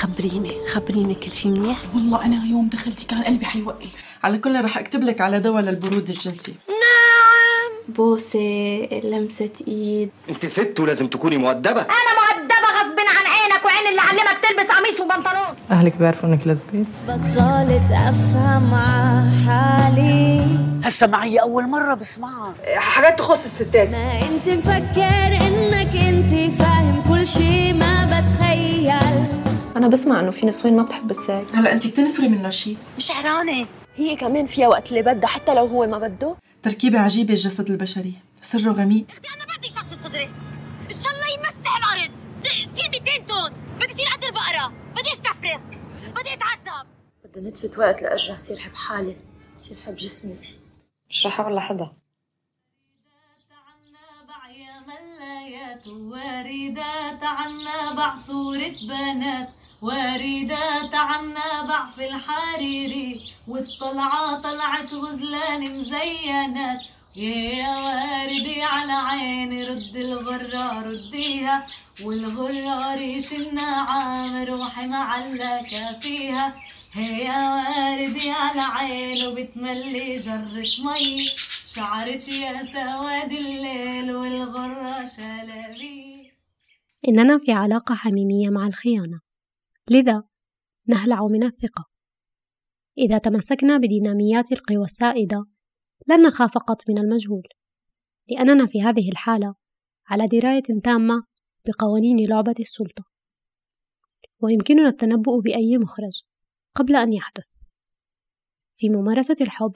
خبريني خبريني كل شي منيح. والله أنا يوم دخلتي كان قلبي حيوقف. على كل رح أكتب لك على دواء للبرود الجنسي. بوسة لمسة إيد. أنت ست ولازم تكوني مؤدبة. أنا مؤدبة غصب عن عينك وعين اللي علمك تلبس قميص وبنطلون. أهلك بيعرفوا إنك لزبية؟ بطلت أفهم ع حالي. هسه معي أول مرة بسمعها. حاجات تخص الستات. ما أنت مفكر إنك أنت فاهم كل شي ما بتخيل. أنا بسمع إنه في نسوان ما بتحب الساق هلا أنت بتنفري منه شيء مش عرانة هي كمان فيها وقت اللي بدها حتى لو هو ما بده. تركيبة عجيبة الجسد البشري. سره غميق. أنا بدي شخص صدري؟ إن شاء الله يمسح الأرض. يصير 200 طن. بدي يصير قد البقره بدي أستفرغ. بدي اتعذب بدها نتفة وقت لأرجع صير حب حالي. صير حب جسمي. مش رح أقول لحدا واردات عنا باع صورة بنات. واردات عنا في الحريري والطلعة طلعت غزلان مزينات يا واردي على عيني رد الغرة رديها والغرة ريش النعام روحي معلقة فيها. هي واردي على عينه بتملي جرة مي. شعرك يا سواد الليل والغرة شلبي. إننا في علاقة حميمية مع الخيانة. لذا نهلع من الثقة. إذا تمسكنا بديناميات القوى السائدة لن نخاف قط من المجهول لأننا في هذه الحالة على دراية تامة بقوانين لعبة السلطة. ويمكننا التنبؤ بأي مخرج قبل أن يحدث. في ممارسة الحب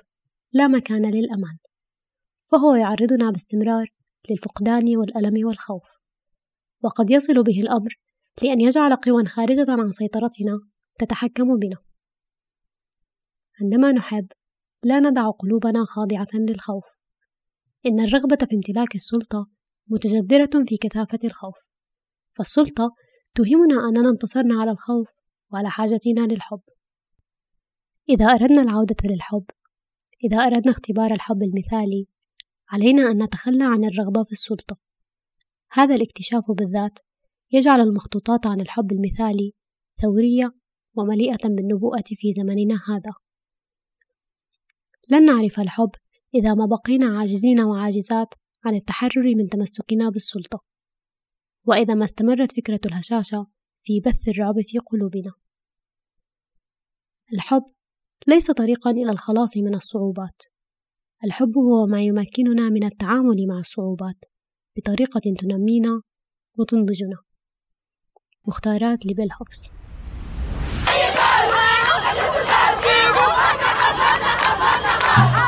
لا مكان للأمان فهو يعرضنا باستمرار للفقدان والألم والخوف وقد يصل به الأمر لأن يجعل قوى خارجة عن سيطرتنا تتحكم بنا. عندما نحب لا ندع قلوبنا خاضعة للخوف. إن الرغبة في امتلاك السلطة متجذرة في كثافة الخوف. فالسلطة توهمنا أننا انتصرنا على الخوف وعلى حاجتنا للحب. إذا أردنا العودة للحب إذا أردنا اختبار الحب المثالي علينا أن نتخلى عن الرغبة في السلطة. هذا الاكتشاف بالذات يجعل المخطوطات عن الحب المثالي ثورية ومليئة بالنبوءة في زمننا هذا. لن نعرف الحب إذا ما بقينا عاجزين وعاجزات عن التحرر من تمسكنا بالسلطة وإذا ما استمرت فكرة الهشاشة في بث الرعب في قلوبنا. الحب ليس طريقا إلى الخلاص من الصعوبات. الحب هو ما يمكننا من التعامل مع الصعوبات بطريقة تنمينا وتنضجنا. مختارات لبيل هوكس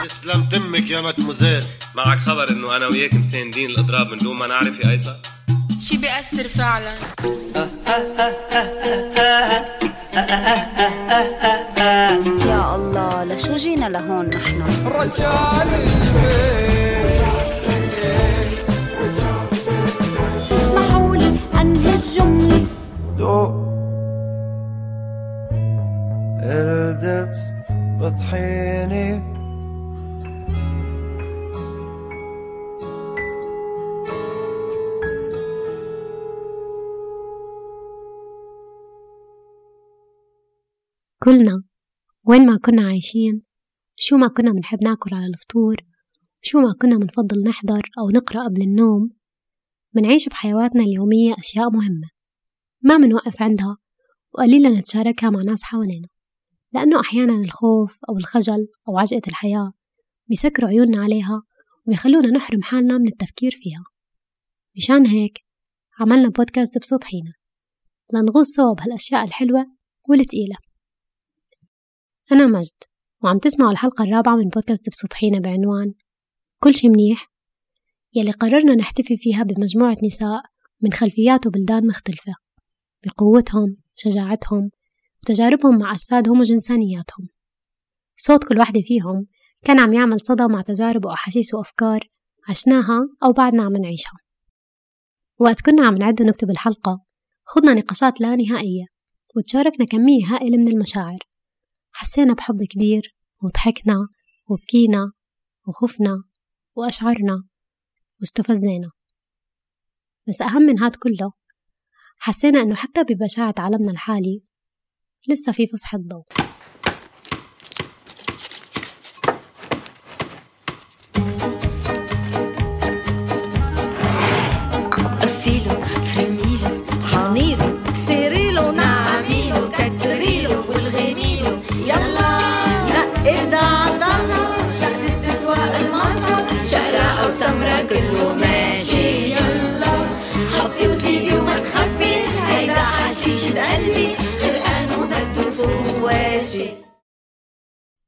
يسلم تمك يا مدموزيل معك خبر إنه أنا وياك مساندين الأضراب من دون ما نعرف يا ايسر شي بيأثر فعلا. يا الله لشو جينا لهون نحن؟ رجال اسمحوا لي انهي الجملة دوق الدبس بطحيني. كلنا وين ما كنا عايشين شو ما كنا منحب ناكل على الفطور شو ما كنا منفضل نحضر أو نقرأ قبل النوم منعيش بحياتنا اليومية أشياء مهمة. ما منوقف عندها وقليلا نتشاركها مع ناس حوالينا لأنه أحيانا الخوف أو الخجل أو عجقة الحياة بيسكروا عيوننا عليها ويخلونا نحرم حالنا من التفكير فيها. مشان هيك عملنا بودكاست بصوت حينا لنغوص سوا بهالأشياء الحلوة والتقيلة. أنا مجد وعم تسمعوا الحلقة الرابعة من بودكاست بصوت حينا بعنوان كل شي منيح يلي قررنا نحتفي فيها بمجموعة نساء من خلفيات وبلدان مختلفة. بقوتهم شجاعتهم وتجاربهم مع أجسادهم وجنسانياتهم. صوت كل واحدة فيهم كان عم يعمل صدى مع تجارب وأحاسيس وأفكار عشناها أو بعدنا عم نعيشها. وقت كنا عم نعد ونكتب الحلقة خضنا نقاشات لا نهائية وتشاركنا كمية هائلة من المشاعر. حسينا بحب كبير وضحكنا وبكينا وخفنا وأشعرنا واستفزينا بس أهم من هاد كله حسينا إنه حتى ببشاعة عالمنا الحالي لسه في فسحة ضوء.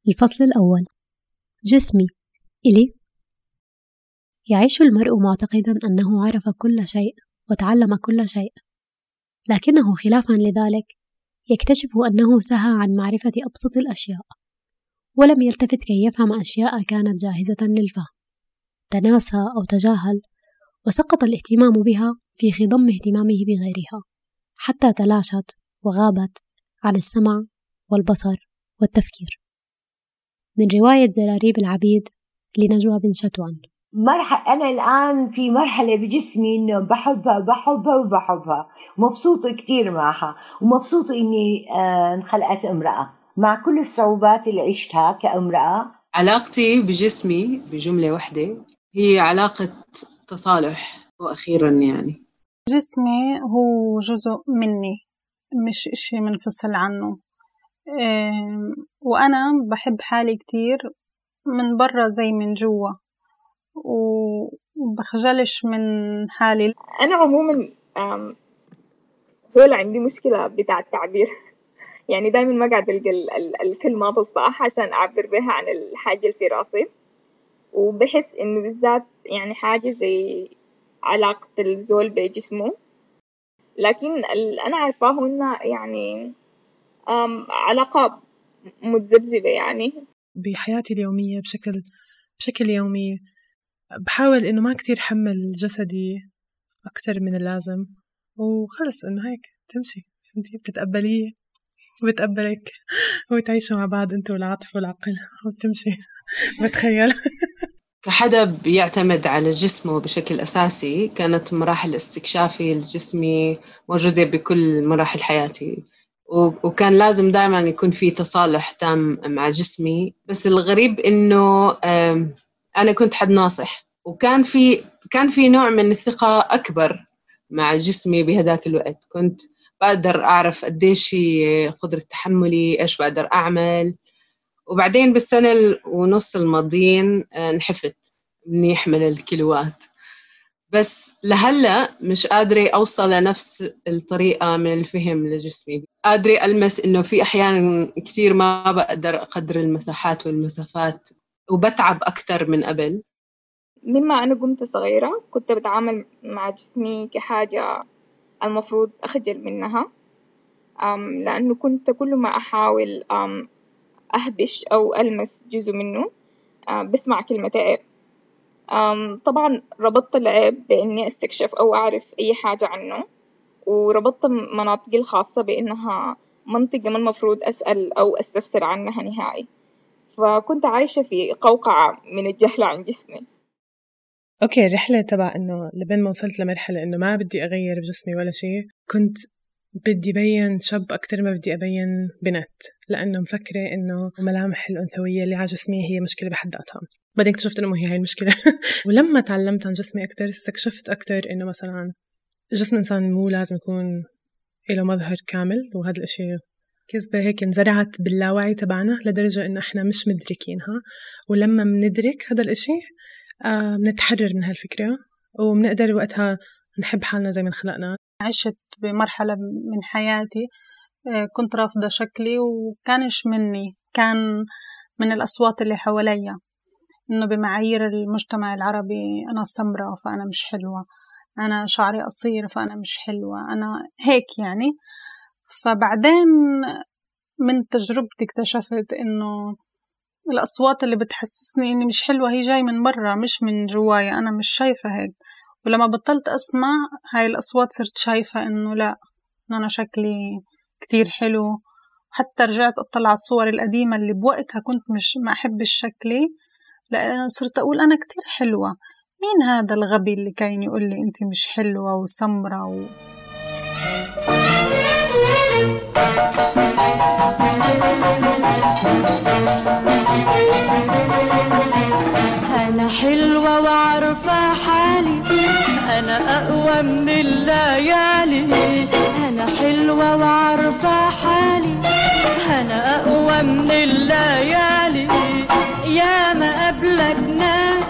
الفصل الأول. جسمي. إلي. يعيش المرء معتقدا أنه عرف كل شيء وتعلم كل شيء. لكنه خلافا لذلك يكتشف أنه سهى عن معرفة أبسط الأشياء ولم يلتفت كي يفهم أشياء كانت جاهزة للفهم. تناسى أو تجاهل وسقط الاهتمام بها في خضم اهتمامه بغيرها حتى تلاشت وغابت عن السمع والبصر والتفكير. من رواية زراريب العبيد لنجوى بن شتوان. مرحلة أنا الآن في مرحلة بجسمي إنه بحبها بحبها وبحبها. مبسوطة كتير معها. ومبسوطة إني آه انخلقت امرأة. مع كل الصعوبات اللي عشتها كامرأة. علاقتي بجسمي بجملة واحدة هي علاقة تصالح وأخيرا يعني. جسمي هو جزء مني مش إشي منفصل عنه. وأنا بحب حالي كتير من برا زي من جوا وبخجلش من حالي. أنا عموما دول عندي مشكلة بتاع التعبير. يعني دايما ما قاعدة ألقى الكلمات الصح عشان أعبر بها عن الحاجة اللي في راسي. وبحس إنه بالذات يعني حاجة زي علاقة الزول بجسمه. لكن أنا عارفاه إنه يعني علاقة متذبذبة يعني. بحياتي اليومية بشكل بشكل يومي بحاول إنه ما كتير حمل جسدي أكتر من اللازم. وخلص إنه هيك تمشي فهمتي؟ بتتقبليه وبتقبلك وتعيشوا مع بعض أنتوا والعاطفة والعقل وبتمشي بتخيل. كحدا بيعتمد على جسمه بشكل أساسي كانت مراحل استكشافي الجسمي موجودة بكل مراحل حياتي. وكان لازم دائما يكون في تصالح تام مع جسمي. بس الغريب إنه أنا كنت حد ناصح. وكان في كان في نوع من الثقة أكبر مع جسمي بهذاك الوقت. كنت بقدر أعرف قديش هي قدرة تحملي إيش بقدر أعمل. وبعدين بالسنة ونص الماضيين نحفت. منيح من الكيلوات بس لهلا مش قادرة أوصل لنفس الطريقة من الفهم لجسمي. قادرة ألمس إنه في أحيانا كثير ما بقدر أقدر المساحات والمسافات وبتعب أكثر من قبل. مما أنا كنت صغيرة كنت بتعامل مع جسمي كحاجة المفروض أخجل منها أم لأنه كنت كل ما أحاول أم أهبش أو ألمس جزء منه بسمع كلمة عيب طبعا ربطت العيب بإني أستكشف أو أعرف أي حاجة عنه وربطت مناطقي الخاصة بإنها منطقة ما المفروض أسأل أو أستفسر عنها نهائي. فكنت عايشة في قوقعة من الجهل عن جسمي. أوكي الرحلة تبع إنه لبين ما وصلت لمرحلة إنه ما بدي أغير بجسمي ولا شيء كنت بدي بين شاب أكتر ما بدي أبين بنت لأنه مفكرة إنه ملامح الأنثوية اللي على جسمي هي مشكلة بحد ذاتها. بعدين اكتشفت مو هي هاي المشكلة. ولما تعلمت عن جسمي أكتر استكشفت أكتر إنه مثلا جسم الإنسان مو لازم يكون له مظهر كامل وهذا الإشي كذبة هيك انزرعت باللاوعي تبعنا لدرجة إنه إحنا مش مدركينها. ولما بندرك هذا الإشي آه بنتحرر من هالفكرة وبنقدر وقتها نحب حالنا زي ما خلقنا. عشت بمرحلة من حياتي كنت رافضة شكلي وكانش مني كان من الأصوات اللي حواليا. إنه بمعايير المجتمع العربي أنا سمرة فأنا مش حلوة. أنا شعري قصير فأنا مش حلوة. أنا هيك يعني. فبعدين من تجربتي اكتشفت إنه الأصوات اللي بتحسسني إني مش حلوة هي جاي من برا مش من جوايا أنا مش شايفة هيك. ولما بطلت أسمع هاي الأصوات صرت شايفة إنه لا إنه أنا شكلي كتير حلو. حتى رجعت أطلع على الصور القديمة اللي بوقتها كنت مش ما أحبش شكلي. صرت أقول أنا كتير حلوة. مين هذا الغبي اللي كان يقول لي أنت مش حلوة وسمرة و... أنا حلوة وعارفة حالي. أنا أقوى من الليالي. أنا حلوة وعارفة حالي. أنا أقوى من الليالي. يا ما قبلك ناس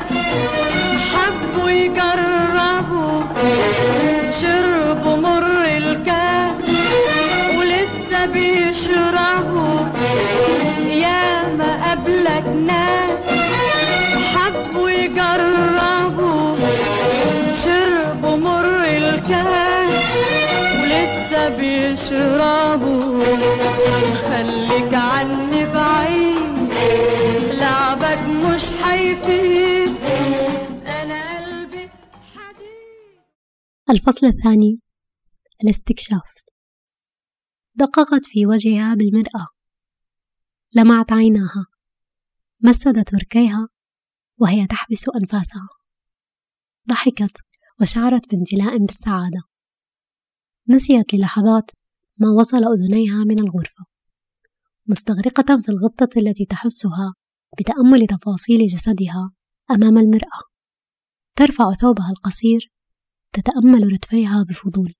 حبوا يجربوا شربوا مر الكاس ولسه بيشربوا يا ما قبلك ناس حبوا يجربوا شربوا مر الكاس ولسه بيشربوا الفصل الثاني الاستكشاف. دققت في وجهها بالمرآة. لمعت عيناها. مسدت وركيها وهي تحبس أنفاسها. ضحكت وشعرت بامتلاء بالسعادة. نسيت للحظات ما وصل أذنيها من الغرفة. مستغرقة في الغبطة التي تحسها بتأمل تفاصيل جسدها أمام المرآة. ترفع ثوبها القصير تتأمل رتفيها بفضول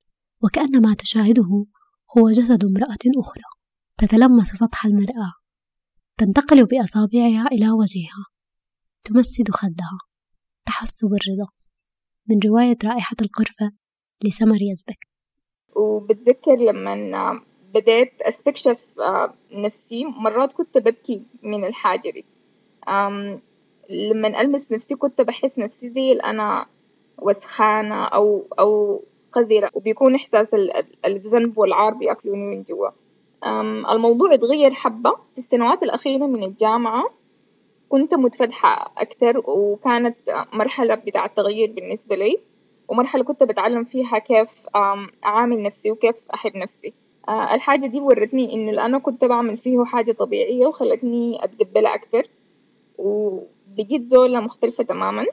وكأن ما تشاهده هو جسد امرأة أخرى تتلمس سطح المرآة تنتقل بأصابعها إلى وجهها تمسد خدها تحس بالرضا. من رواية رائحة القرفة لسمر يزبك. وبتذكر لما بديت أستكشف نفسي مرات كنت ببكي من الحاجة دي. لما ألمس نفسي كنت بحس نفسي زي أنا وسخانة أو أو قذرة وبيكون إحساس الذنب والعار بيأكلوني من جوا. الموضوع اتغير حبة. في السنوات الأخيرة من الجامعة كنت متفتحة أكتر وكانت مرحلة بتاع التغيير بالنسبة لي ومرحلة كنت بتعلم فيها كيف أعامل نفسي وكيف أحب نفسي. الحاجة دي ورتني إنه اللي أنا كنت بعمل فيه حاجة طبيعية وخلتني أتقبلها أكتر وبقيت زولة مختلفة تماما.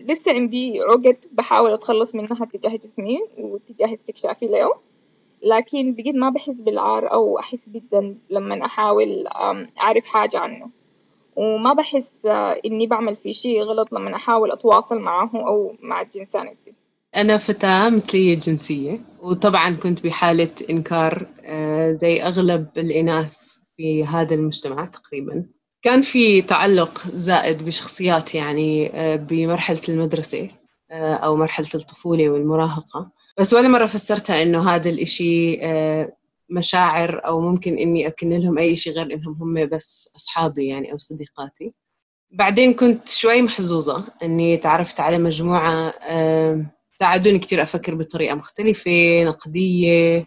لسه عندي عقد بحاول أتخلص منها تجاه جسمي وتجاه استكشافي له لكن بقيت ما بحس بالعار أو أحس بالذنب لما أحاول أعرف حاجة عنه. وما بحس إني بعمل في شيء غلط لما أحاول أتواصل معه أو مع الجنسانيتي أنا فتاة مثلية جنسية وطبعا كنت بحالة إنكار زي أغلب الإناث في هذا المجتمع تقريبا. كان في تعلق زائد بشخصيات يعني بمرحلة المدرسة أو مرحلة الطفولة والمراهقة. بس ولا مرة فسرتها إنه هذا الإشي مشاعر أو ممكن إني أكن لهم أي شيء غير إنهم هم بس أصحابي يعني أو صديقاتي. بعدين كنت شوي محظوظة إني تعرفت على مجموعة ساعدوني كتير أفكر بطريقة مختلفة نقدية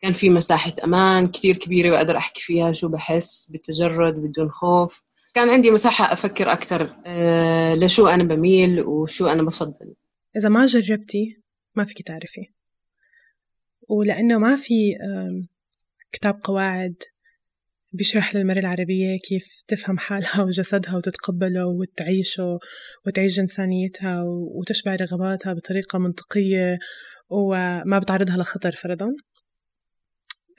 كان في مساحة أمان كتير كبيرة بقدر أحكي فيها شو بحس بتجرد بدون خوف. كان عندي مساحة أفكر أكثر أه لشو أنا بميل وشو أنا بفضل. إذا ما جربتي ما فيك تعرفي. ولأنه ما في كتاب قواعد بيشرح للمرأة العربية كيف تفهم حالها وجسدها وتتقبله وتعيشه وتعيش جنسانيتها وتشبع رغباتها بطريقة منطقية وما بتعرضها لخطر فرضا.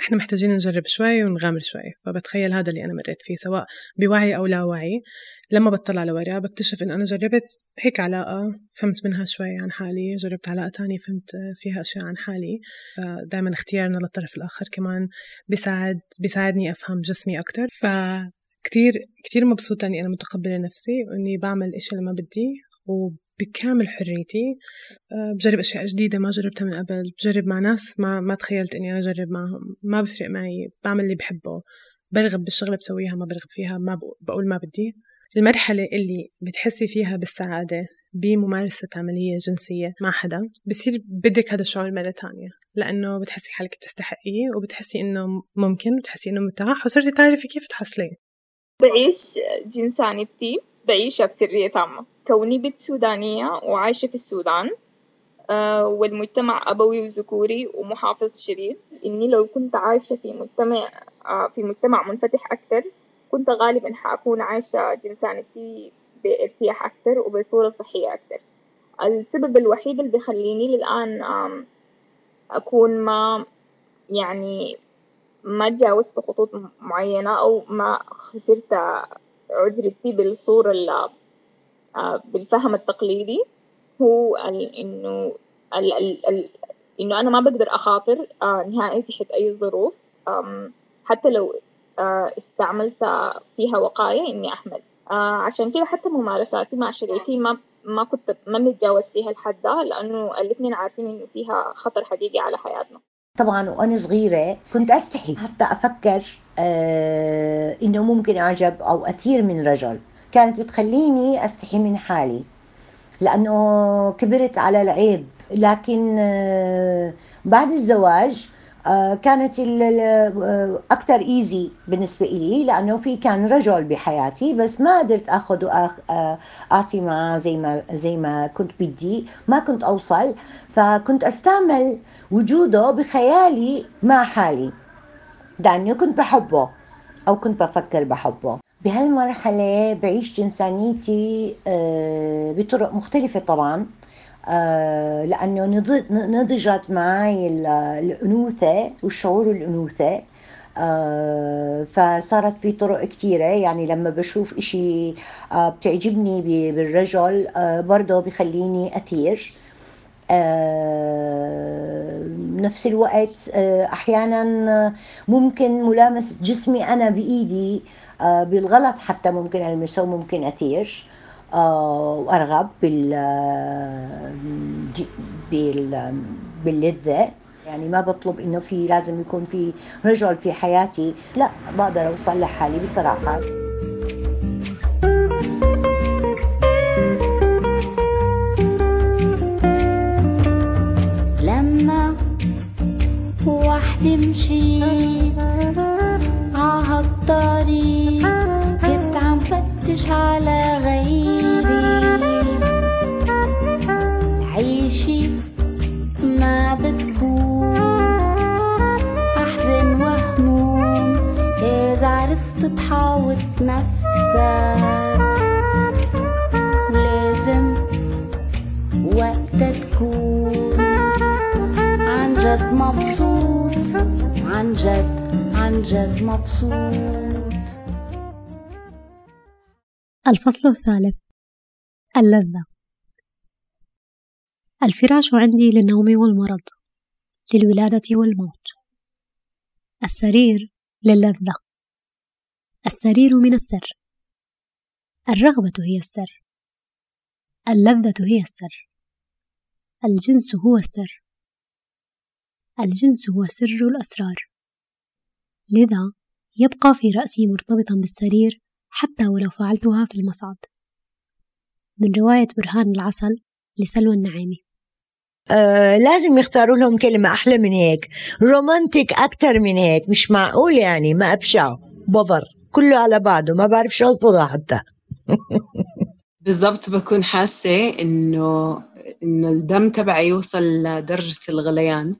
إحنا محتاجين نجرب شوي ونغامر شوي فبتخيل هذا اللي أنا مريت فيه سواء بوعي أو لا وعي. لما بطلع لورا بكتشف إن أنا جربت هيك علاقة فهمت منها شوي عن حالي جربت علاقة تانية فهمت فيها أشياء عن حالي. فدائما اختيارنا للطرف الآخر كمان بيساعد بيساعدني أفهم جسمي أكتر. ف كتير كتير مبسوطة إني أنا متقبلة نفسي وإني بعمل إشي لما بدي وبكامل حريتي. بجرب أشياء جديدة ما جربتها من قبل. بجرب مع ناس ما ما تخيلت إني أنا أجرب معهم. ما بفرق معي. بعمل اللي بحبه. برغب بالشغلة بسويها ما برغب فيها ما بقول ما بدي. المرحلة اللي بتحسي فيها بالسعادة بممارسة عملية جنسية مع حدا بصير بدك هذا الشعور مرة تانية. لأنه بتحسي حالك بتستحقيه وبتحسي إنه ممكن وبتحسي إنه متاح وصرتي تعرفي كيف تحصليه. بعيش جنسانيتي بعيشها بسرية تامة. كوني بنت سودانية وعايشة في السودان آه والمجتمع أبوي وذكوري ومحافظ شديد. إني لو كنت عايشة في مجتمع آه في مجتمع منفتح أكتر كنت غالبا حأكون عايشة جنسانيتي بارتياح أكتر وبصورة صحية أكتر السبب الوحيد اللي بيخليني للآن أكون ما يعني ما تجاوزت خطوط معينة أو ما خسرت عذرتي بالصورة اللي بالفهم التقليدي. هو إنه إنه أنا ما بقدر أخاطر آه نهائي تحت أي ظروف. حتى لو آه استعملت فيها وقاية إني أحمل. آه عشان كده حتى ممارساتي مع شريكي ما ما كنت ما بنتجاوز فيها الحد ده لأنه الاتنين عارفين إنه فيها خطر حقيقي على حياتنا. طبعا وأنا صغيرة كنت أستحي حتى أفكر آه إنه ممكن أعجب أو أثير من رجل. كانت بتخليني أستحي من حالي لأنه كبرت على العيب. لكن آه بعد الزواج آه، كانت آه، أكثر ايزي بالنسبة لي لأنه في كان رجل بحياتي بس ما قدرت آخذ واعطي معه زي ما زي ما كنت بدي. ما كنت أوصل فكنت أستعمل وجوده بخيالي مع حالي. لأنه كنت بحبه أو كنت بفكر بحبه. بهالمرحلة بعيش إنسانيتي آه، بطرق مختلفة طبعا آه، لأنه نضجت معي الأنوثة والشعور الأنوثة آه، فصارت في طرق كثيرة يعني لما بشوف إشي بتعجبني بالرجل برضه بخليني أثير. نفس الوقت أحيانا ممكن ملامسة جسمي أنا بإيدي آه، بالغلط حتى ممكن ألمسه وممكن أثير آه، وأرغب بال بال باللذة. يعني ما بطلب إنه في لازم يكون في رجل في حياتي. لا بقدر أوصل لحالي بصراحة. وحدي مشيت عهالطريق كنت عم فتش على غيري. عيشي ما بتكون أحزن وهموم إذا عرفت تحاوط نفسك. ولازم وقتها تكون عن جد مبسوط. عن جد عن جد مبسوط. الفصل الثالث اللذة. الفراش عندي للنوم والمرض للولادة والموت. السرير للذة. السرير من السر. الرغبة هي السر. اللذة هي السر. الجنس هو السر. الجنس هو سر الأسرار. لذا يبقى في رأسي مرتبطا بالسرير حتى ولو فعلتها في المصعد. من رواية برهان العسل لسلوى النعيمي. آه لازم يختاروا لهم كلمة أحلى من هيك. رومانتيك أكتر من هيك. مش معقول يعني. ما أبشع. بضر كله على بعضه. ما بعرف شو ألفظها حتى. بالضبط بكون حاسة إنه إنه الدم تبعي يوصل لدرجة الغليان.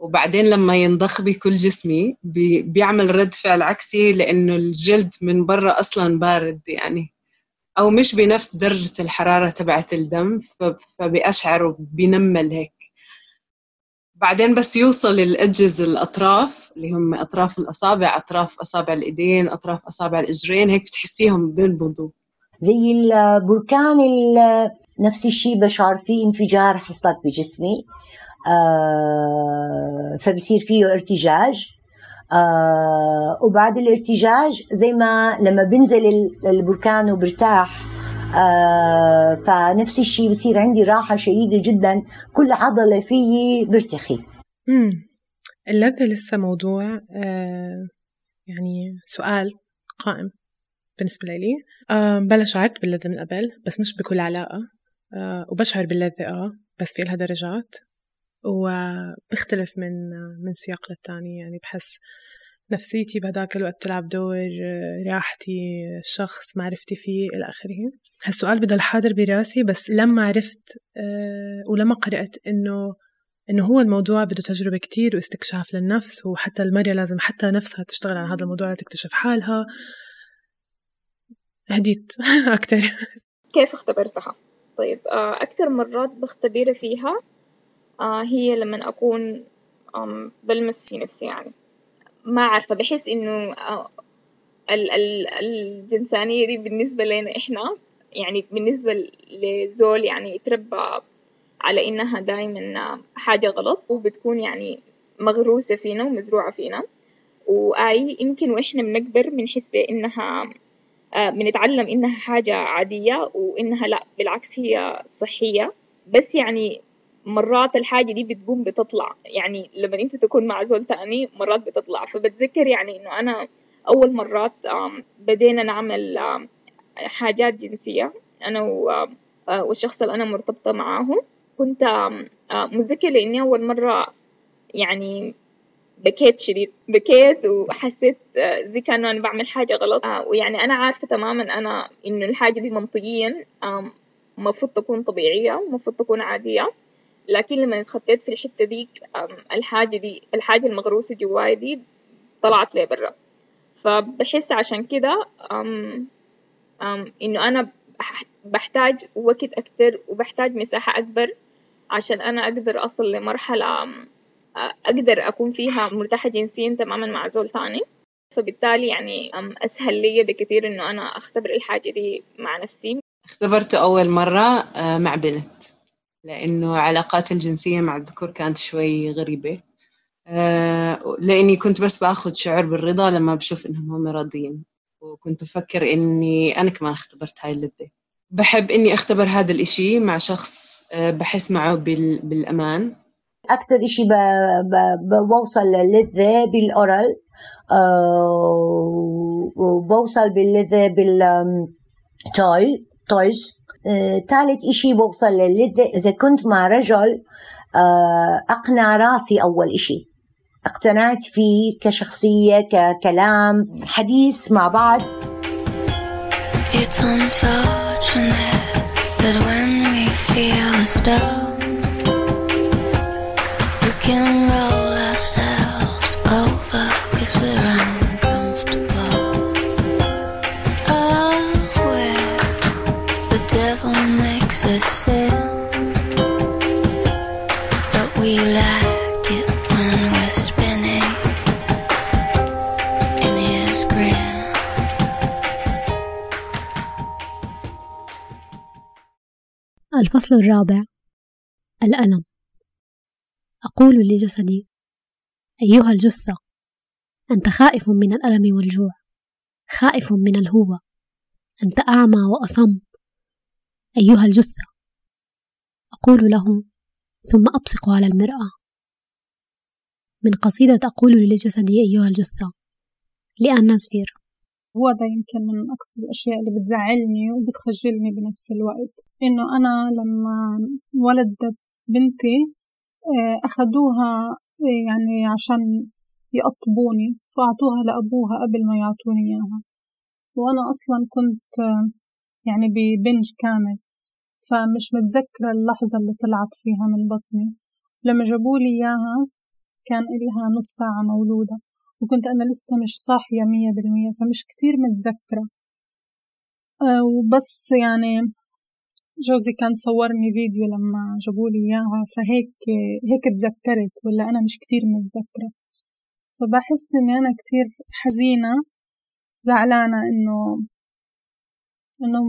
وبعدين لما ينضخ بكل جسمي بي بيعمل رد فعل عكسي لأنه الجلد من برا أصلا بارد يعني. أو مش بنفس درجة الحرارة تبعت الدم فبأشعر وبينمل هيك. بعدين بس يوصل الأجز الأطراف اللي هم أطراف الأصابع أطراف أصابع الإيدين أطراف أصابع الإجرين هيك بتحسيهم بينبضوا زي البركان نفس الشيء بشعر فيه انفجار حصلت بجسمي. فبصير فيه ارتجاج. آه وبعد الارتجاج زي ما لما بنزل البركان وبرتاح آه فنفس الشيء بصير عندي راحة شديدة جدا. كل عضلة فيي برتخي مم. اللذة لسه موضوع آه يعني سؤال قائم بالنسبة لي. آه بلا شعرت باللذة من قبل بس مش بكل علاقة. آه وبشعر باللذة آه بس في لها درجات. وبختلف من من سياق للتاني. يعني بحس نفسيتي بهداك الوقت تلعب دور راحتي الشخص معرفتي فيه إلى آخره. هالسؤال بضل حاضر براسي بس لما عرفت آه، ولما قرأت إنه إنه هو الموضوع بده تجربة كتير واستكشاف للنفس وحتى المرأة لازم حتى نفسها تشتغل على هذا الموضوع لتكتشف حالها هديت أكتر. كيف اختبرتها؟ طيب آه، أكثر مرات بختبرها فيها؟ هي لما أكون بلمس في نفسي يعني. ما عارفة بحس إنه آه ال ال الجنسانية دي بالنسبة لنا إحنا يعني بالنسبة لزول يعني يتربى على إنها دايما حاجة غلط وبتكون يعني مغروسة فينا ومزروعة فينا. وآي يمكن وإحنا بنكبر بنحس بإنها آه، بنتعلم إنها حاجة عادية وإنها لأ بالعكس هي صحية. بس يعني مرات الحاجة دي بتقوم بتطلع. يعني لما أنت تكون مع زول تاني مرات بتطلع. فبتذكر يعني إنه أنا أول مرات بدينا نعمل حاجات جنسية. أنا آه، والشخص اللي أنا مرتبطة معاه كنت متذكرة لإني أول مرة يعني بكيت شديد بكيت وحسيت آه، زي كأنه أنا بعمل حاجة غلط. آه، ويعني أنا عارفة تماما أنا إنه الحاجة دي منطقيا المفروض تكون طبيعية ومفروض تكون عادية. لكن لما اتخطيت في الحتة ديك الحاجة دي الحاجة المغروسة جواي دي طلعت لي برا. فبحس عشان كده إنه أنا بحتاج وقت أكتر وبحتاج مساحة أكبر عشان أنا أقدر أصل لمرحلة أقدر أكون فيها مرتاحة جنسيا تماما مع زول تاني. فبالتالي يعني أسهل لي بكثير إنه أنا أختبر الحاجة دي مع نفسي. اختبرته أول مرة آه، مع بنت. لأنه علاقات الجنسية مع الذكور كانت شوي غريبة. آه، لأني كنت بس بأخذ شعور بالرضا لما بشوف إنهم هم راضيين. وكنت بفكر إني أنا كمان اختبرت هاي اللذة. بحب إني أختبر هذا الإشي مع شخص آه، بحس معه بالأمان. أكثر إشي بوصل للذة بالأورال آه، وبوصل باللذة بالتوي تويز ثالث إشي بوصل للذة إذا كنت مع رجل آه، أقنع راسي أول إشي. اقتنعت فيه كشخصية ككلام حديث مع بعض. It's الفصل الرابع. الألم. أقول لجسدي أيها الجثة أنت خائف من الألم والجوع خائف من الهوة أنت أعمى وأصم. أيها الجثة. أقول له ثم أبصق على المرآة. من قصيدة أقول لجسدي أيها الجثة لأن سفير ده يمكن من أكثر الأشياء اللي بتزعلني وبتخجلني بنفس الوقت إنه أنا لما ولدت بنتي آه، أخدوها آه، يعني عشان يقطبوني فأعطوها لأبوها قبل ما يعطوني إياها. وأنا أصلا كنت آه، يعني ببنج كامل فمش متذكرة اللحظة اللي طلعت فيها من بطني. لما جابولي إياها كان إلها نص ساعة مولودة. وكنت أنا لسه مش صاحية مية بالمية فمش كتير متذكرة. وبس يعني جوزي كان صورني فيديو لما جابولي إياها فهيك هيك تذكرت ولا أنا مش كتير متذكرة. فبحس إني أنا كتير حزينة زعلانة إنه إنه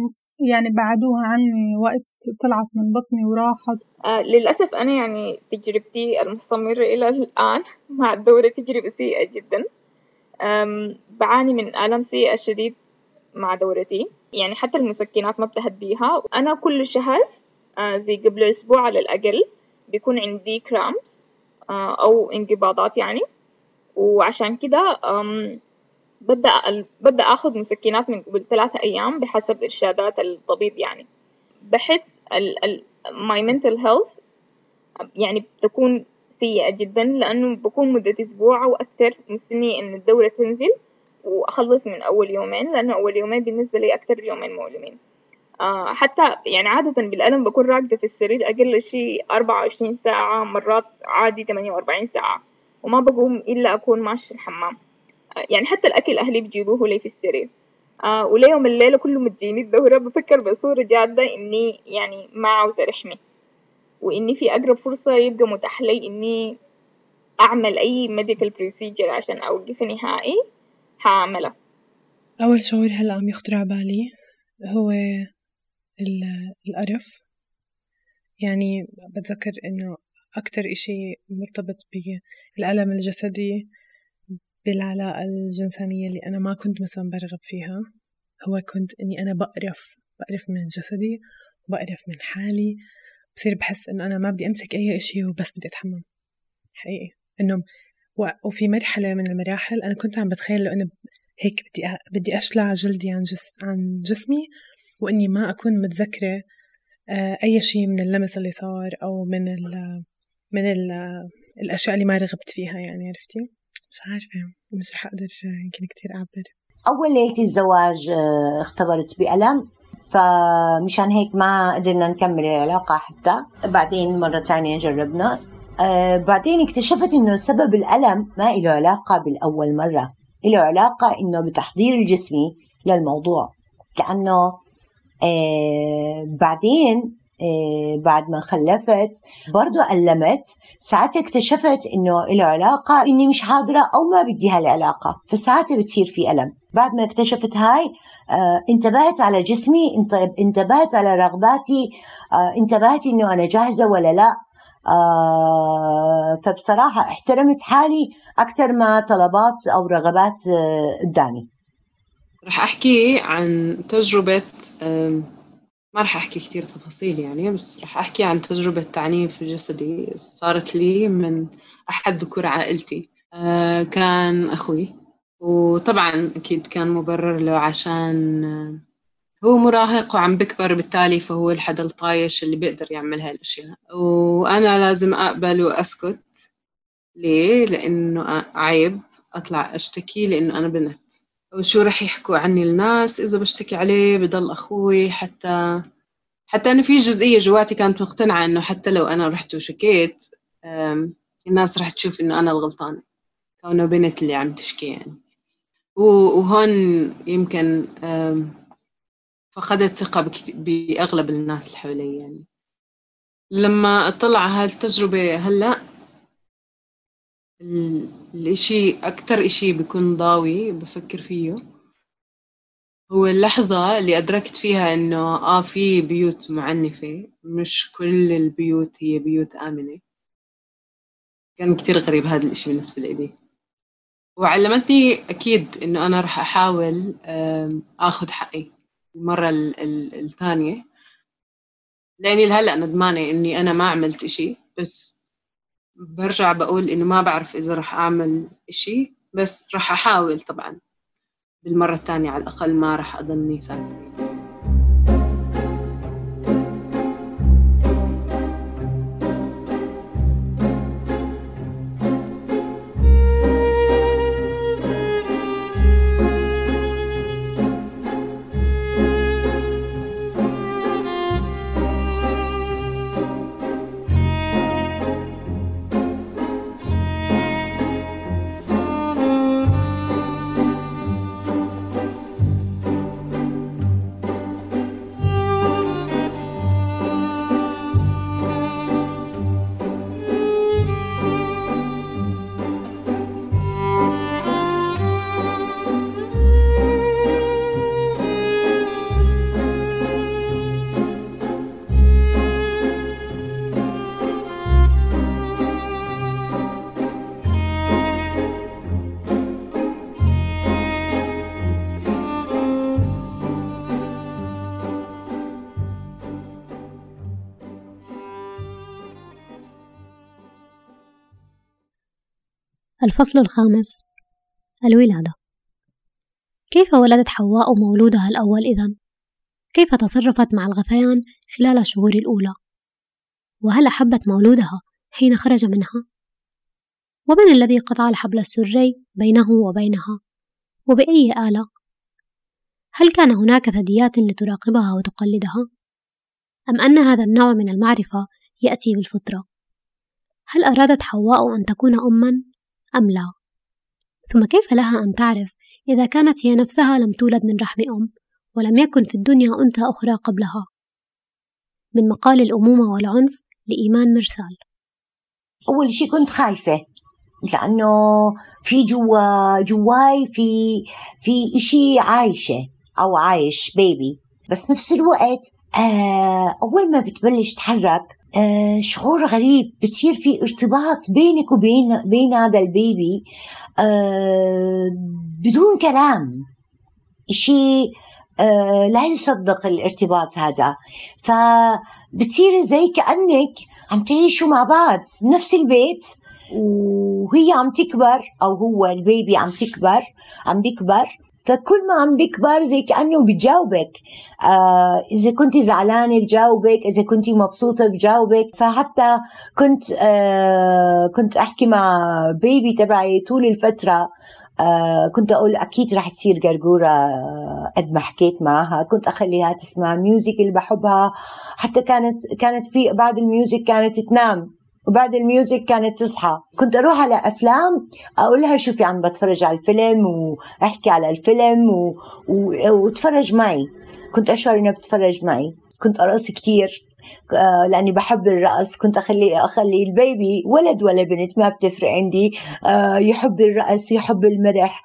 يعني بعدوها عني وقت طلعت من بطني وراحت. آه للأسف أنا يعني تجربتي المستمرة إلى الآن مع الدورة تجربة سيئة جدا. بعاني من آلام سيئة شديد مع دورتي. يعني حتى المسكنات ما بتهديها أنا كل شهر آه زي قبل أسبوع على الأقل بيكون عندي كرامبس آه أو انقباضات يعني. وعشان كده ببدأ ببدأ آخذ مسكنات من قبل ثلاثة أيام بحسب إرشادات الطبيب يعني. بحس ال ال my mental health يعني بتكون سيئة جدا لأنه بكون مدة أسبوع أو أكتر مستنية إن الدورة تنزل وأخلص من أول يومين لأنه أول يومين بالنسبة لي أكتر يومين مؤلمين. آه حتى يعني عادة بالألم بكون راقدة في السرير أقل شي أربعة وعشرين ساعة مرات عادي تمانية وأربعين ساعة وما بقوم إلا أكون ماشي الحمام. يعني حتى الأكل أهلي بيجيبوه لي في السرير. آه وليوم الليلة كله متجيني الدورة بفكر بصورة جادة إني يعني ما عاوزة رحمي وإني في أقرب فرصة يبقى متاح لي إني أعمل أي medical procedure عشان أوقف نهائي حاعملها أول شعور هلأ عم يخطر بالي هو القرف. يعني بتذكر إنه أكتر إشي مرتبط بالألم الجسدي بالعلاقة الجنسانية اللي أنا ما كنت مثلا برغب فيها هو كنت إني أنا بقرف بقرف من جسدي وبقرف من حالي بصير بحس إنه أنا ما بدي أمسك أي إشي وبس بدي أتحمم. حقيقي. إنه وفي مرحلة من المراحل أنا كنت عم بتخيل لو أنا هيك بدي بدي أشلع جلدي عن جس عن جسمي وإني ما أكون متذكرة آه، أي شيء من اللمس اللي صار أو من ال من ال الأشياء اللي ما رغبت فيها يعني عرفتي؟ مش عارفة مش رح أقدر يمكن كتير أعبر. أول ليلة الزواج آه، اختبرت بألم فمشان هيك ما قدرنا نكمل العلاقة حتى. بعدين مرة تانية جربنا. آه بعدين اكتشفت إنه سبب الألم ما له علاقة بالأول مرة. له علاقة إنه بتحضير الجسمي للموضوع. لأنه آه بعدين بعد ما خلفت. برضو ألمت. ساعتها اكتشفت إنه له علاقة إني مش حاضرة أو ما بدي هالعلاقة. فساعتها بتصير في ألم. بعد ما اكتشفت هاي آه انتبهت على جسمي انتبهت على رغباتي آه انتبهت إنه أنا جاهزة ولا لا. آه فبصراحة احترمت حالي أكثر ما طلبات أو رغبات آه قدامي. رح أحكي عن تجربة ما رح أحكي كتير تفاصيل يعني بس رح أحكي عن تجربة تعنيف جسدي صارت لي من أحد ذكور عائلتي. آه كان أخوي وطبعا أكيد كان مبرر له عشان هو مراهق وعم بكبر بالتالي فهو الحدا الطايش اللي بيقدر يعمل هاي الأشياء. وأنا لازم أقبل وأسكت. ليه؟ لأنه عيب أطلع أشتكي لأنه أنا بنت. وشو رح يحكوا عني الناس إذا بشتكي عليه بضل أخوي حتى حتى أنا في جزئية جواتي كانت مقتنعة إنه حتى لو أنا رحت وشكيت الناس رح تشوف إنه أنا الغلطانة. كونه بنت اللي عم تشكي يعني. وهون يمكن فقدت ثقة بأغلب الناس اللي حوالي يعني. لما أطلع على هالتجربة هلأ الإشي أكتر إشي بيكون ضاوي بفكر فيه هو اللحظة اللي أدركت فيها إنه آه في بيوت معنفة. مش كل البيوت هي بيوت آمنة. كان كتير غريب هذا الإشي بالنسبة لي. وعلمتني أكيد إنه أنا رح أحاول آخذ حقي المرة الثانية. لأني لهلأ ندمانة إني أنا ما عملت إشي. بس برجع بقول إنه ما بعرف إذا رح أعمل إشي بس رح أحاول طبعا. بالمرة الثانية على الأقل ما رح أضلني ساكتة. الفصل الخامس الولادة كيف ولدت حواء مولودها الأول إذن؟ كيف تصرفت مع الغثيان خلال الشهور الأولى؟ وهل أحبت مولودها حين خرج منها؟ ومن الذي قطع الحبل السري بينه وبينها؟ وبأي آلة؟ هل كان هناك ثدييات لتراقبها وتقلدها؟ أم أن هذا النوع من المعرفة يأتي بالفطرة؟ هل أرادت حواء أن تكون أمًا أم لا؟ ثم كيف لها أن تعرف إذا كانت هي نفسها لم تولد من رحم أم ولم يكن في الدنيا أنثى أخرى قبلها؟ من مقال الأمومة والعنف لإيمان مرسال. أول شيء كنت خايفة لأنه في جوا جواي في في إشي عايشة أو عايش بيبي بس نفس الوقت آه أول ما بتبلش تحرك آه، شعور غريب بتصير في ارتباط بينك وبين بين هذا البيبي آه، بدون كلام. شيء آه، لا يصدق الارتباط هذا. فبتصيري زي كأنك عم تعيشوا مع بعض نفس البيت وهي عم تكبر أو هو البيبي عم تكبر عم بيكبر فكل ما عم بيكبر زي كأنه بجاوبك. آه إذا كنت زعلانة بجاوبك إذا كنت مبسوطة بجاوبك. فحتى كنت آه كنت أحكي مع baby تبعي طول الفترة. آه كنت أقول أكيد رح تصير قرقورة آه، قد ما حكيت معها. كنت أخليها تسمع music اللي بحبها. حتى كانت كانت في بعد ال music كانت تنام. وبعد ال music كانت تصحى. كنت أروح على أفلام أقول لها شوفي عم بتفرج على الفيلم واحكي على الفيلم و... و... وتفرج معي. كنت أشعر إنها بتفرج معي. كنت أرقص كثير آه، لأني بحب الرقص. كنت أخلي أخلي البيبي ولد ولا بنت ما بتفرق عندي. آه، يحب الرقص يحب المرح.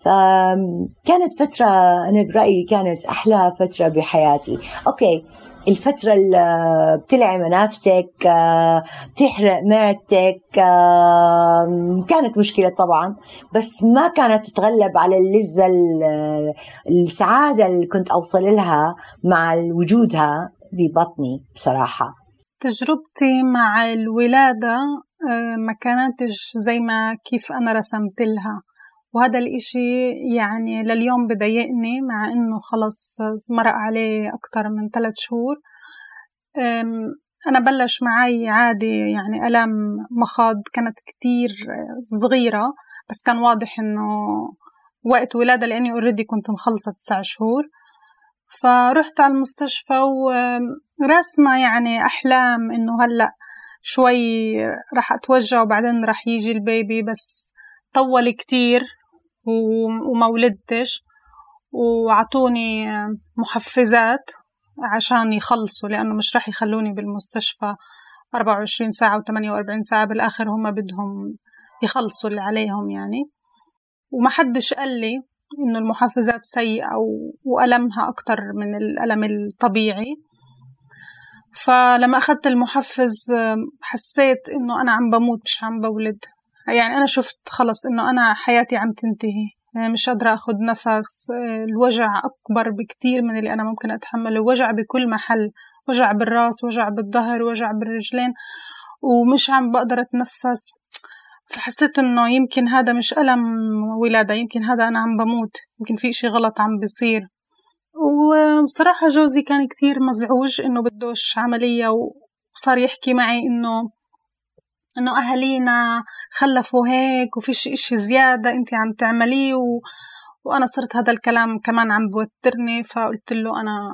فكانت فترة أنا برأيي كانت أحلى فترة بحياتي. أوكي. الفترة اللي بتلعي منافسك بتحرق معدتك كانت مشكلة طبعا بس ما كانت تتغلب على اللذة السعادة اللي كنت أوصل لها مع وجودها ببطني بصراحة. تجربتي مع الولادة آه، ما كانتش زي ما كيف أنا رسمت لها. وهذا الإشي يعني لليوم بضايقني مع إنه خلص مرق عليه أكتر من ثلاث شهور. أنا بلش معي عادي يعني ألم مخاض كانت كتير صغيرة بس كان واضح إنه وقت ولادة لأني already كنت مخلصة تسع شهور. فرحت على المستشفى ورسمة يعني أحلام إنه هلأ شوي راح أتوجع وبعدين راح يجي ال baby بس طول كتير. وما ولدتش وعطوني محفزات عشان يخلصوا لأنه مش رح يخلوني بالمستشفى 24 ساعة و 48 ساعة بالآخر هم بدهم يخلصوا اللي عليهم يعني. وما حدش قال لي إنه المحفزات سيئة وألمها أكتر من الألم الطبيعي. فلما أخذت المحفز حسيت إنه أنا عم بموت مش عم بولد. يعني أنا شفت خلص إنه أنا حياتي عم تنتهي. يعني مش قادرة أخذ نفس الوجع أكبر بكتير من اللي أنا ممكن أتحمله. وجع بكل محل وجع بالراس وجع بالظهر وجع بالرجلين ومش عم بقدر أتنفس. فحسيت إنه يمكن هذا مش ألم ولادة يمكن هذا أنا عم بموت يمكن في إشي غلط عم بصير وبصراحة جوزي كان كتير مزعوج إنه بدوش عملية وصار يحكي معي إنه إنه أهالينا خلفوا هيك وفيش إشي زيادة أنت عم تعمليه و... وأنا صرت هذا الكلام كمان عم بوترني فقلت له أنا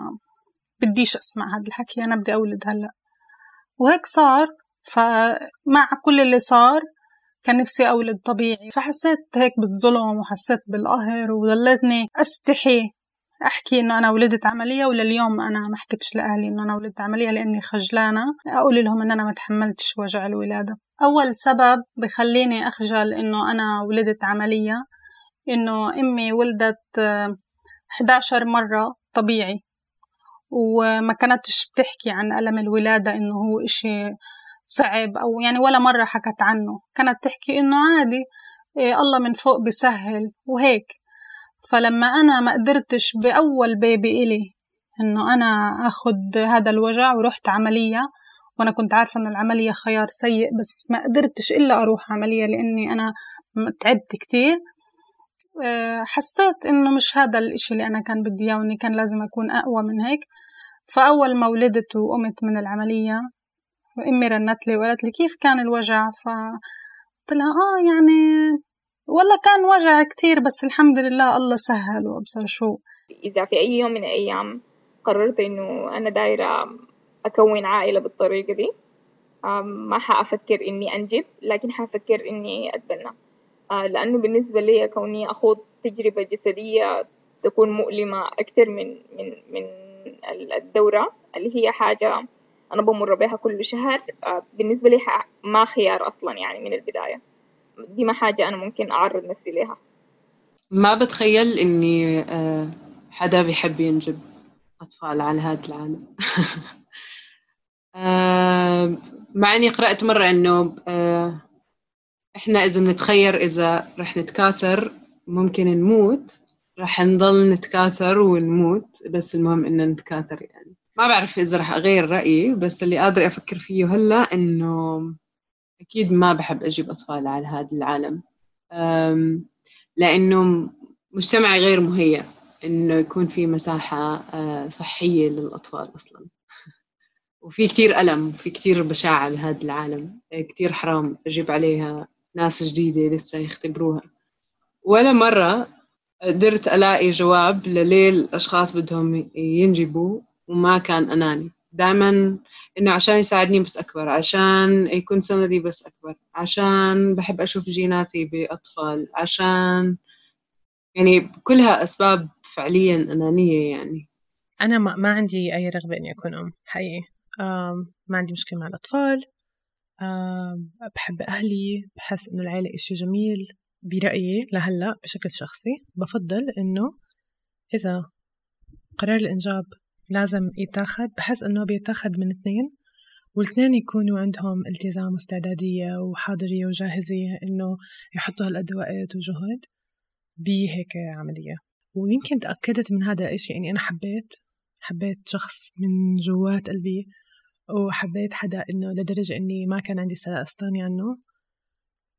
بديش أسمع هذا الحكي أنا بدي أولد هلأ. وهيك صار فمع كل اللي صار كان نفسي أولد طبيعي. فحسيت هيك بالظلم وحسيت بالقهر وظليتني أستحي أحكي إنه أنا ولدت عملية ولليوم أنا ما حكيتش لأهلي إنه أنا ولدت عملية لأني خجلانة. أقول لهم إن أنا ما تحملتش وجع الولادة. أول سبب بخليني أخجل إنه أنا ولدت عملية إنه أمي ولدت 11 مرة طبيعي. وما كانتش بتحكي عن ألم الولادة إنه هو إشي صعب أو يعني ولا مرة حكت عنه. كانت تحكي إنه عادي إيه الله من فوق بسهل وهيك. فلما أنا ما قدرتش بأول بيبي إلي إنه أنا أخد هذا الوجع ورحت عملية وأنا كنت عارفة إنه العملية خيار سيء بس ما قدرتش إلا أروح عملية لأني أنا تعبت كتير. آه، حسيت إنه مش هذا الإشي اللي أنا كان بدي إياه وإني كان لازم أكون أقوى من هيك. فأول ما ولدت وقمت من العملية وأمي رنت لي وقالت لي كيف كان الوجع؟ فقلت لها آه يعني والله كان وجع كتير بس الحمد لله الله سهل وأبصر شو. إذا في أي يوم من الأيام قررت إنه أنا دايرة أكون عائلة بالطريقة دي ما حأفكر إني أنجب لكن حأفكر إني أتبنى. آه، لأنه بالنسبة لي كوني أخوض تجربة جسدية تكون مؤلمة أكثر من من من الدورة اللي هي حاجة أنا بمر بها كل شهر. آه، بالنسبة لي ما خيار أصلا يعني من البداية. دي ما حاجة أنا ممكن أعرض نفسي لها ما بتخيل إني آه، حدا بيحب ينجب أطفال على هذا العالم. آه، مع إني قرأت مرة إنه آه، إحنا إذا بنتخير إذا رح نتكاثر ممكن نموت رح نضل نتكاثر ونموت بس المهم إنه نتكاثر يعني. ما بعرف إذا رح أغير رأيي بس اللي قادرة أفكر فيه هلا إنه أكيد ما بحب أجيب أطفال على هذا العالم. لأنه مجتمعي غير مهيأ إنه يكون في مساحة آه، صحية للأطفال أصلا. وفي كتير ألم وفي كتير بشاعة بهذا العالم. كتير حرام أجيب عليها ناس جديدة لسه يختبروها. ولا مرة قدرت ألاقي جواب لليه الأشخاص بدهم ينجبوا وما كان أناني. دائما إنه عشان يساعدني بس أكبر عشان يكون سندي بس أكبر عشان بحب أشوف جيناتي بأطفال عشان يعني كلها أسباب فعليا أنانية يعني. أنا ما, ما عندي أي رغبة إني أكون أم حقيقي. ما عندي مشكلة مع الأطفال. بحب أهلي بحس إنه العيلة إشي جميل برأيي لهلأ بشكل شخصي. بفضل إنه إذا قرار الإنجاب لازم يتاخد بحس إنه بيتاخد من اثنين والإثنين يكونوا عندهم التزام واستعدادية وحاضرية وجاهزية إنه يحطوا هالقد وقت وجهد بهيك عملية. ويمكن تأكدت من هذا الإشي إني أنا حبيت حبيت شخص من جوات قلبي وحبيت حدا إنه لدرجة إني ما كان عندي استعداد أستغني عنه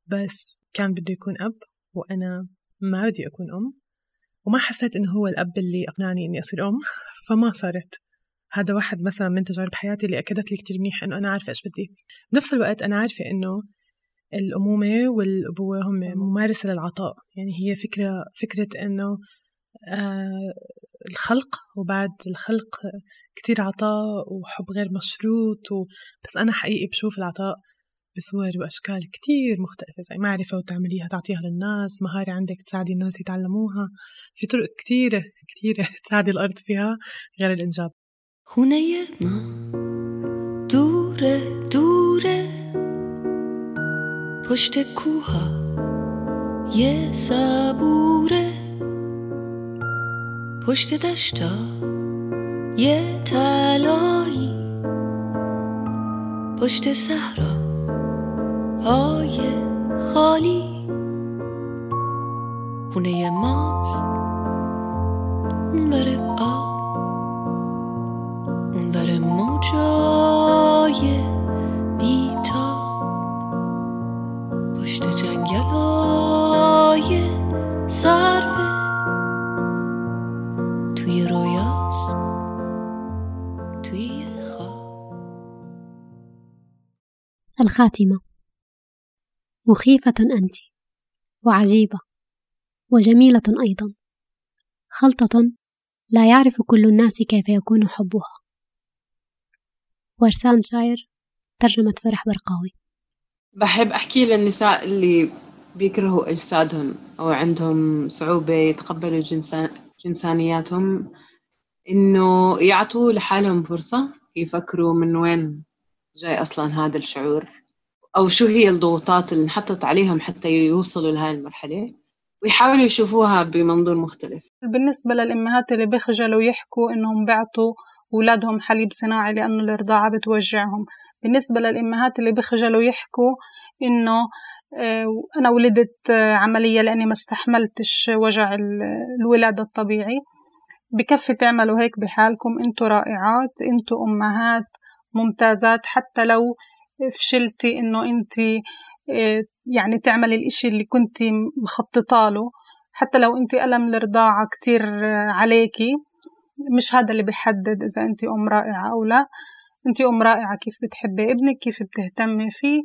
بس كان بده يكون أب وأنا ما بدي أكون أم. وما حسيت إنه هو الأب اللي أقنعني إني أصير أم فما صارت. هذا واحد مثلا من تجارب حياتي اللي أكدت لي كتير منيح إنه أنا عارفة إيش بدي. بنفس الوقت أنا عارفة إنه الأمومة والأبوة هم ممارسة للعطاء. يعني هي فكرة فكرة إنه آه الخلق وبعد الخلق كتير عطاء وحب غير مشروط و... بس أنا حقيقي بشوف العطاء. بصور وأشكال كتير مختلفة زي معرفة وتعمليها تعطيها للناس مهارة عندك تساعدي الناس يتعلموها. في طرق كتيرة كتيرة تساعدي الأرض فيها غير الإنجاب. خونه ما؟ دورة دورة. پشت کوها یه صبوره پشت دشتا یه تلایی پشت صحرا های خالی. خونه ماست. اون بره آب اون بره موجای بیتا پشت جنگل های صرفه توی رویاست. توی خواب. الخاتمة مخيفة أنت. وعجيبة. وجميلة أيضا. خلطة لا يعرف كل الناس كيف يكون حبها. ورسان شاعر ترجمة فرح برقاوي. بحب أحكي للنساء اللي بيكرهوا أجسادهم أو عندهم صعوبة يتقبلوا جنسان جنسانياتهم إنه يعطوا لحالهم فرصة يفكروا من وين جاي أصلا هذا الشعور. أو شو هي الضغوطات اللي انحطت عليهم حتى يوصلوا لهاي المرحلة؟ ويحاولوا يشوفوها بمنظور مختلف. بالنسبة للأمهات اللي بيخجلوا يحكوا إنهم بيعطوا أولادهم حليب صناعي لأنه الرضاعة بتوجعهم. بالنسبة للأمهات اللي بيخجلوا يحكوا إنه آه، أنا ولدت آه، عملية لأني ما استحملتش وجع الولادة الطبيعي. بكفي تعملوا هيك بحالكم إنتوا رائعات إنتوا أمهات ممتازات. حتى لو فشلتي إنه أنت آه، يعني تعملي الإشي اللي كنت مخططة له؟ حتى لو أنت ألم الرضاعة كتير عليكي مش هذا اللي بيحدد إذا أنت أم رائعة أو لا. أنت أم رائعة كيف بتحبي ابنك كيف بتهتمي فيه؟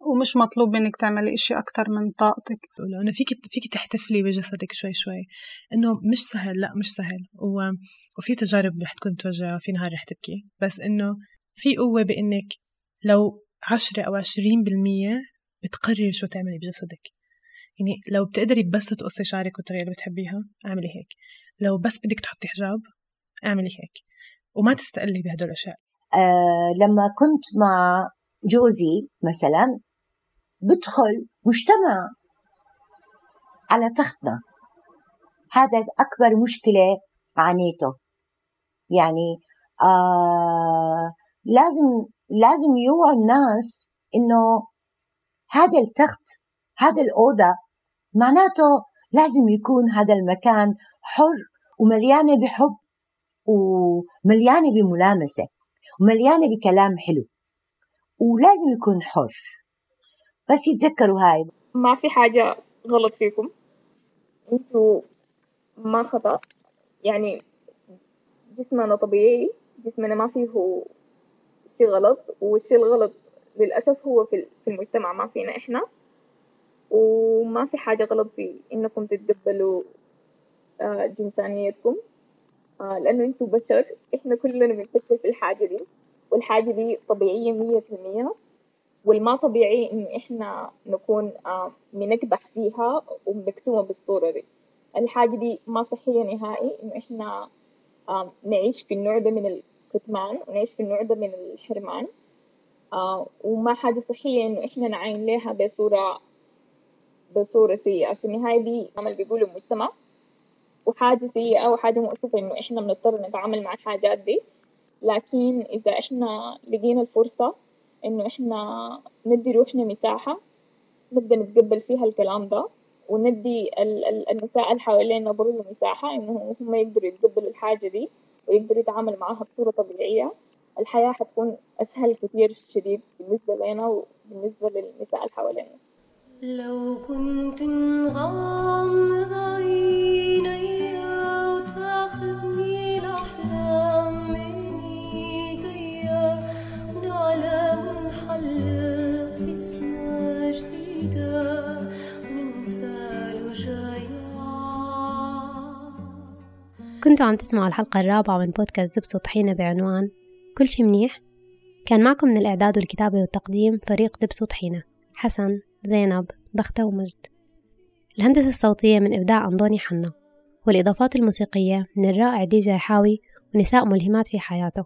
ومش مطلوب منك تعملي إشي أكتر من طاقتك. أنا فيك فيك تحتفلي بجسدك شوي شوي. إنه مش سهل لا مش سهل. و... وفي تجارب رح تكون توجع في نهار رح تبكي. بس إنه في قوة بإنك لو عشرة أو عشرين بالمية بتقرري شو تعملي بجسدك. يعني لو بتقدري بس تقصي شعرك بالطريقة اللي بتحبيها اعملي هيك. لو بس بدك تحطي حجاب اعملي هيك. وما تستقلي بهدول الأشياء. آه لما كنت مع جوزي مثلا بدخل مجتمع على تختنا. هذا أكبر مشكلة عانيته. يعني آه لازم لازم يوعوا الناس إنه هذا التخت هذا الأوضة معناته لازم يكون هذا المكان حر ومليانة بحب ومليانة بملامسة ومليانة بكلام حلو ولازم يكون حر. بس يتذكروا هاي. ما في حاجة غلط فيكم؟ أنتوا ما خطأ. يعني جسمنا طبيعي جسمنا ما فيه شي غلط والشي الغلط؟ للأسف هو في المجتمع ما فينا إحنا وما في حاجة غلط في إنكم تتقبلوا آه، جنسانيتكم. آه، لأنه أنتوا بشر إحنا كلنا بنفكر في الحاجة دي والحاجة دي طبيعية مية في المية. والما طبيعي إن إحنا نكون آه، بنكبح فيها وبنكتمها بالصورة دي. الحاجة دي ما صحية نهائي إنه إحنا نعيش في النوع ده من الكتمان ونعيش في النوع ده من الحرمان. آه وما حاجة صحية إنه إحنا نعاين لها بصورة بصورة سيئة. في النهاية دي عمل بيقولوا المجتمع وحاجة سيئة وحاجة مؤسفة إنه إحنا بنضطر نتعامل مع الحاجات دي. لكن إذا إحنا لقينا الفرصة إنه إحنا ندي روحنا مساحة نبدأ نتقبل فيها الكلام ده. وندي النساء اللي حوالينا برضه مساحة إنه هم يقدروا يتقبلوا الحاجة دي. ويقدروا يتعاملوا معاها بصورة طبيعية الحياة حتكون أسهل كثير شديد بالنسبة لنا وبالنسبة للنساء اللي حوالينا. لو كنت نغمض كنتوا عم تسمعوا الحلقة الرابعة من بودكاست دبس وطحينة بعنوان كل شي منيح كان معكم من الإعداد والكتابة والتقديم فريق دبس وطحينة حسن زينب بختة ومجد. الهندسة الصوتية من إبداع أنضوني حنا والإضافات الموسيقية من الرائع دي جاي حاوي ونساء ملهمات في حياته.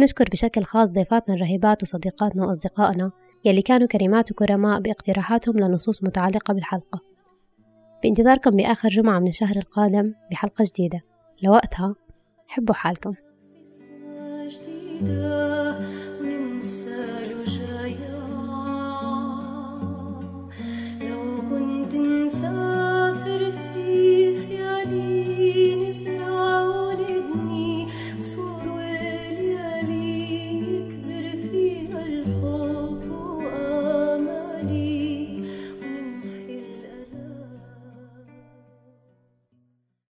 نشكر بشكل خاص ضيفاتنا الرهيبات وصديقاتنا وأصدقائنا يلي كانوا كريمات وكرماء باقتراحاتهم لنصوص متعلقة بالحلقة. بانتظاركم بآخر جمعة من الشهر القادم بحلقة جديدة. لوقتها. حبوا حالكم.